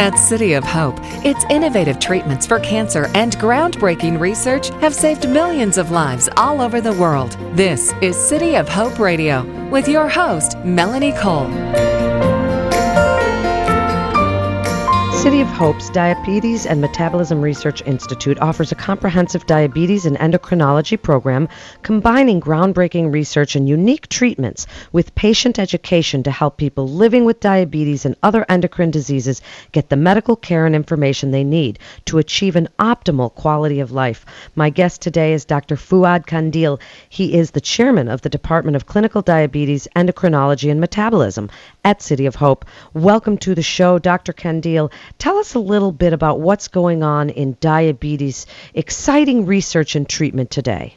At City of Hope, its innovative treatments for cancer and groundbreaking research have saved millions of lives all over the world. This is City of Hope Radio with your host, Melanie Cole. City of Hope's Diabetes and Metabolism Research Institute offers a comprehensive diabetes and endocrinology program combining groundbreaking research and unique treatments with patient education to help people living with diabetes and other endocrine diseases get the medical care and information they need to achieve an optimal quality of life. My guest today is Dr. Fouad Kandeel. He is the chairman of the Department of Clinical Diabetes, Endocrinology, and Metabolism at City of Hope. Welcome to the show, Dr. Kandeel. Tell us a little bit about what's going on in diabetes, exciting research and treatment today.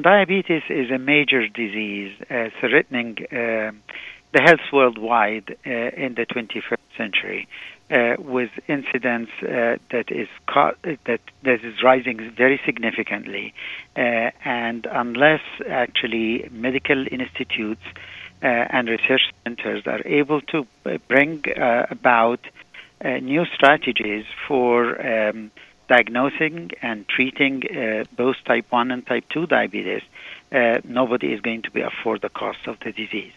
Diabetes is a major disease uh, threatening uh, the health worldwide uh, in the 21st century, uh, with incidence uh, that is co- that that is rising very significantly, uh, and unless actually medical institutes and research centers are able to bring about uh, new strategies for um, diagnosing and treating uh, both type 1 and type 2 diabetes, uh, nobody is going to be afford the cost of the disease.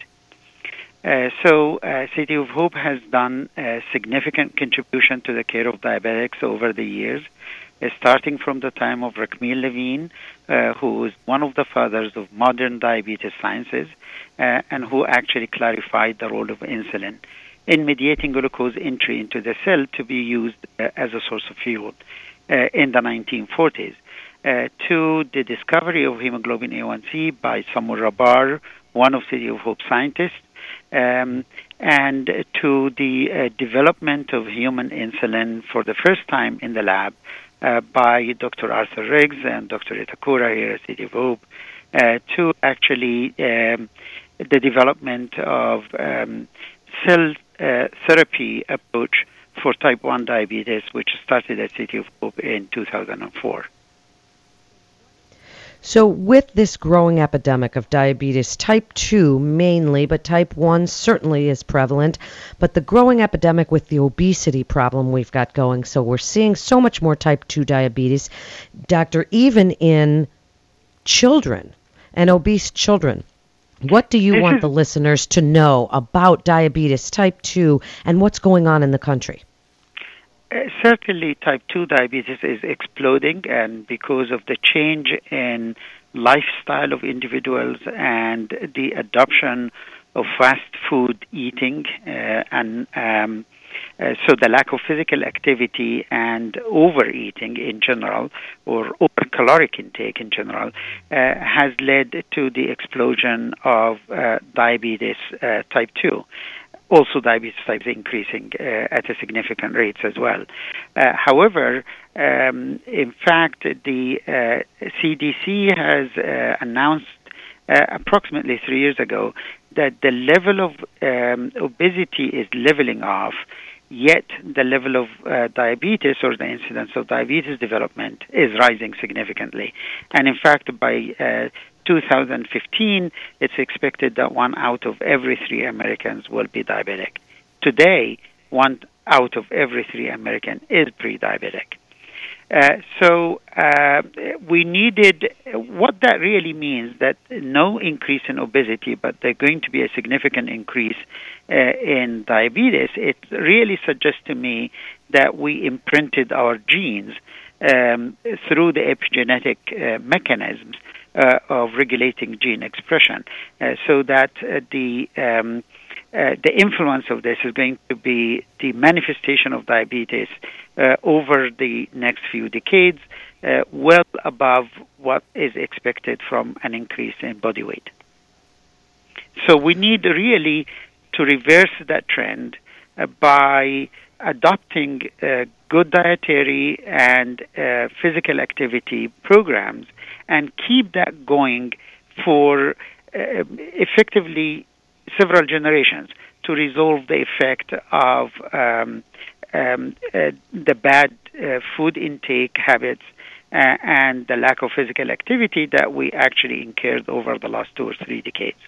Uh, so, uh, City of Hope has done a significant contribution to the care of diabetics over the years, starting from the time of Rachmiel Levine, who is one of the fathers of modern diabetes sciences, and who actually clarified the role of insulin in mediating glucose entry into the cell to be used uh, as a source of fuel uh, in the 1940s. Uh, to the discovery of hemoglobin A1C by Samuel Rahbar, one of City of Hope scientists, um, and to the uh, development of human insulin for the first time in the lab uh, by Dr. Arthur Riggs and Dr. Itakura here at City of Hope, uh, to actually um, the development of um, cell therapy approach for type 1 diabetes, which started at City of Hope in 2004. So, with this growing epidemic of diabetes, type 2 mainly, but type 1 certainly is prevalent, but the growing epidemic with the obesity problem we've got going, so we're seeing so much more type 2 diabetes, doctor, even in children and obese children. What do you want the listeners to know about diabetes type 2 and what's going on in the country? Uh, certainly, type 2 diabetes is exploding, and because of the change in lifestyle of individuals and the adoption of fast food eating uh, and um, uh, so the lack of physical activity and overeating in general, or over caloric intake in general, uh, has led to the explosion of uh, diabetes uh, type 2 also diabetes type is increasing uh, at a significant rates as well. Uh, however, um, in fact, the uh, CDC has uh, announced approximately three years ago that the level of um, obesity is leveling off yet the level of uh, diabetes or the incidence of diabetes development is rising significantly. And in fact, by uh, 2015, it's expected that one out of every three Americans will be diabetic. Today, one out of every three Americans is pre-diabetic. Uh, so uh, we needed what that really means that no increase in obesity, but there's going to be a significant increase uh, in diabetes. It really suggests to me that we imprinted our genes um, through the epigenetic uh, mechanisms uh, of regulating gene expression, so that the um, uh, the influence of this is going to be the manifestation of diabetes uh, over the next few decades, uh, well above what is expected from an increase in body weight. So we need really to reverse that trend uh, by adopting uh, good dietary and physical activity programs and keep that going for effectively several generations to resolve the effect of um, um, uh, the bad uh, food intake habits uh, and the lack of physical activity that we actually incurred over the last two or three decades.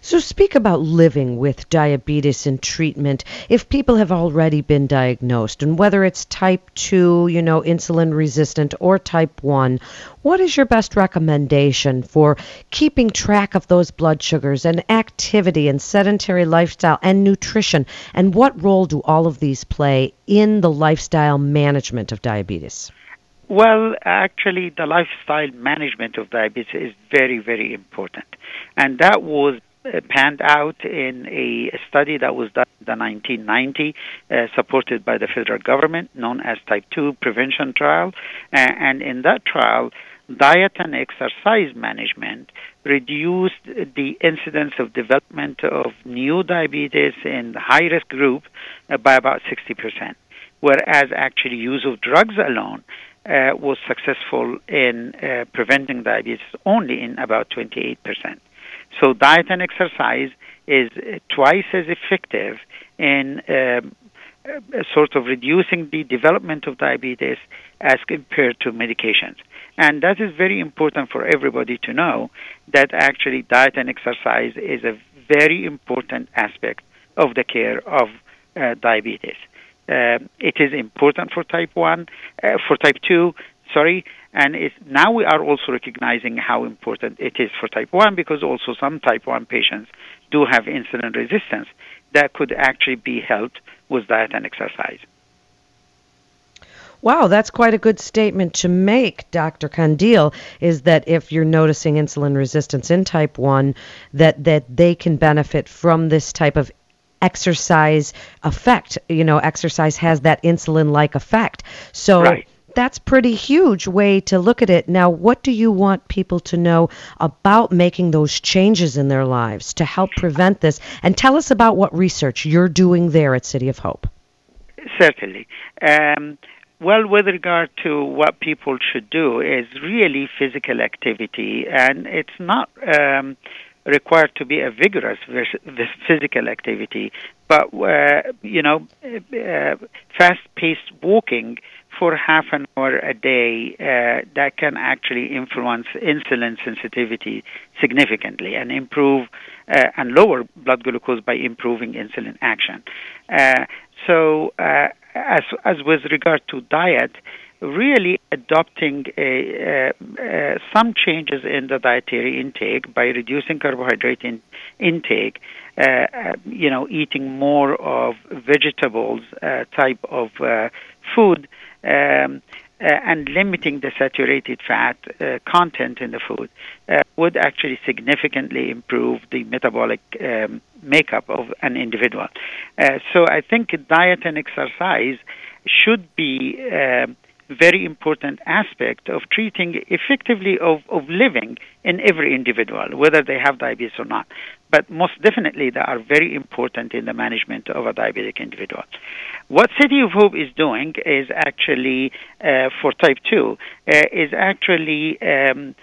So, speak about living with diabetes and treatment if people have already been diagnosed, and whether it's type 2, you know, insulin resistant, or type 1. What is your best recommendation for keeping track of those blood sugars and activity and sedentary lifestyle and nutrition? And what role do all of these play in the lifestyle management of diabetes? Well, actually, the lifestyle management of diabetes is very, very important. And that was panned out in a study that was done in the 1990, uh, supported by the federal government, known as Type 2 Prevention Trial. Uh, and in that trial, diet and exercise management reduced the incidence of development of new diabetes in the high risk group uh, by about 60%, whereas actually use of drugs alone uh, was successful in uh, preventing diabetes only in about 28%. So, diet and exercise is twice as effective in um, uh, sort of reducing the development of diabetes as compared to medications. And that is very important for everybody to know that actually diet and exercise is a very important aspect of the care of uh, diabetes. Uh, it is important for type 1, uh, for type 2, sorry, and now we are also recognizing how important it is for type 1 because also some type 1 patients do have insulin resistance that could actually be helped with diet and exercise. Wow, that's quite a good statement to make, Dr. Kandeel, is that if you're noticing insulin resistance in type 1, that, that they can benefit from this type of exercise effect. You know, exercise has that insulin like effect. So right. That's pretty huge way to look at it. Now, what do you want people to know about making those changes in their lives to help prevent this? And tell us about what research you're doing there at City of Hope. Certainly. Um, well, with regard to what people should do, is really physical activity, and it's not um, required to be a vigorous physical activity, but uh, you know, uh, fast-paced walking for half an hour a day uh, that can actually influence insulin sensitivity significantly and improve uh, and lower blood glucose by improving insulin action. Uh, so, uh, as as with regard to diet, really adopting a, some changes in the dietary intake by reducing carbohydrate in, intake, uh, uh you know, eating more of vegetables uh, type of uh, food, um, uh, and limiting the saturated fat uh, content in the food uh, would actually significantly improve the metabolic um, makeup of an individual. so I think diet and exercise should be a very important aspect of treating effectively of, of living in every individual, whether they have diabetes or not. But most definitely, they are very important in the management of a diabetic individual. What City of Hope is doing is actually, uh, for type 2, uh, is actually um,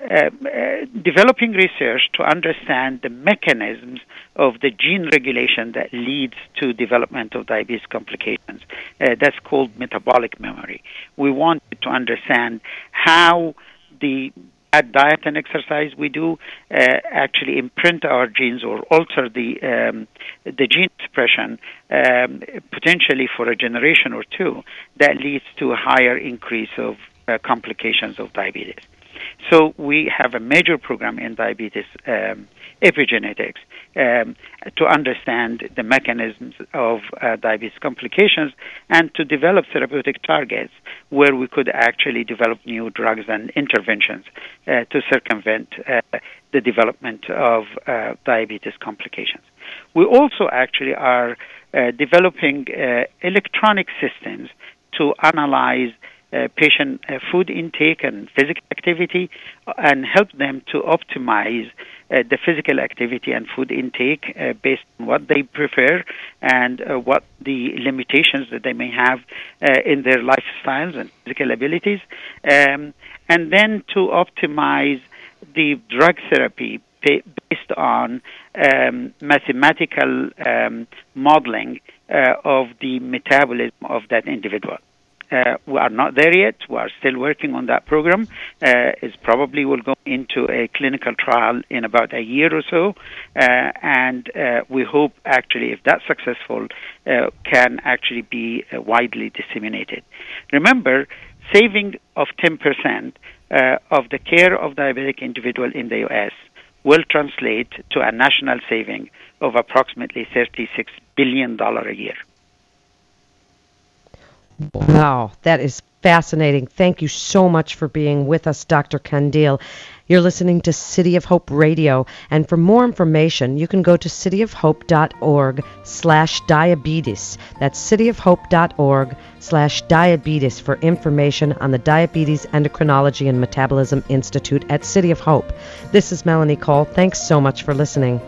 uh, uh, developing research to understand the mechanisms of the gene regulation that leads to development of diabetes complications. Uh, that's called metabolic memory. We want to understand how the diet and exercise we do uh, actually imprint our genes or alter the um, the gene expression um, potentially for a generation or two that leads to a higher increase of uh, complications of diabetes. So we have a major program in diabetes um, epigenetics um, to understand the mechanisms of uh, diabetes complications and to develop therapeutic targets where we could actually develop new drugs and interventions uh, to circumvent uh, the development of uh, diabetes complications. We also actually are uh, developing uh, electronic systems to analyze uh, patient uh, food intake and physical activity and help them to optimize uh, the physical activity and food intake uh, based on what they prefer and uh, what the limitations that they may have in their lifestyles and physical abilities, um, and then to optimize the drug therapy based on um, mathematical um, modeling uh, of the metabolism of that individual. Uh, we are not there yet. We are still working on that program. Uh, it probably will go into a clinical trial in about a year or so, uh, and uh, we hope actually, if that's successful, uh, can actually be widely disseminated. Remember, saving of 10% of the care of diabetic individual in the U.S. will translate to a national saving of approximately $36 billion a year. Wow, that is fascinating. Thank you so much for being with us, Dr. Kandeel. You're listening to City of Hope Radio, and for more information, you can go to cityofhope.org slash diabetes. That's cityofhope.org slash diabetes for information on the Diabetes Endocrinology and Metabolism Institute at City of Hope. This is Melanie Cole. Thanks so much for listening.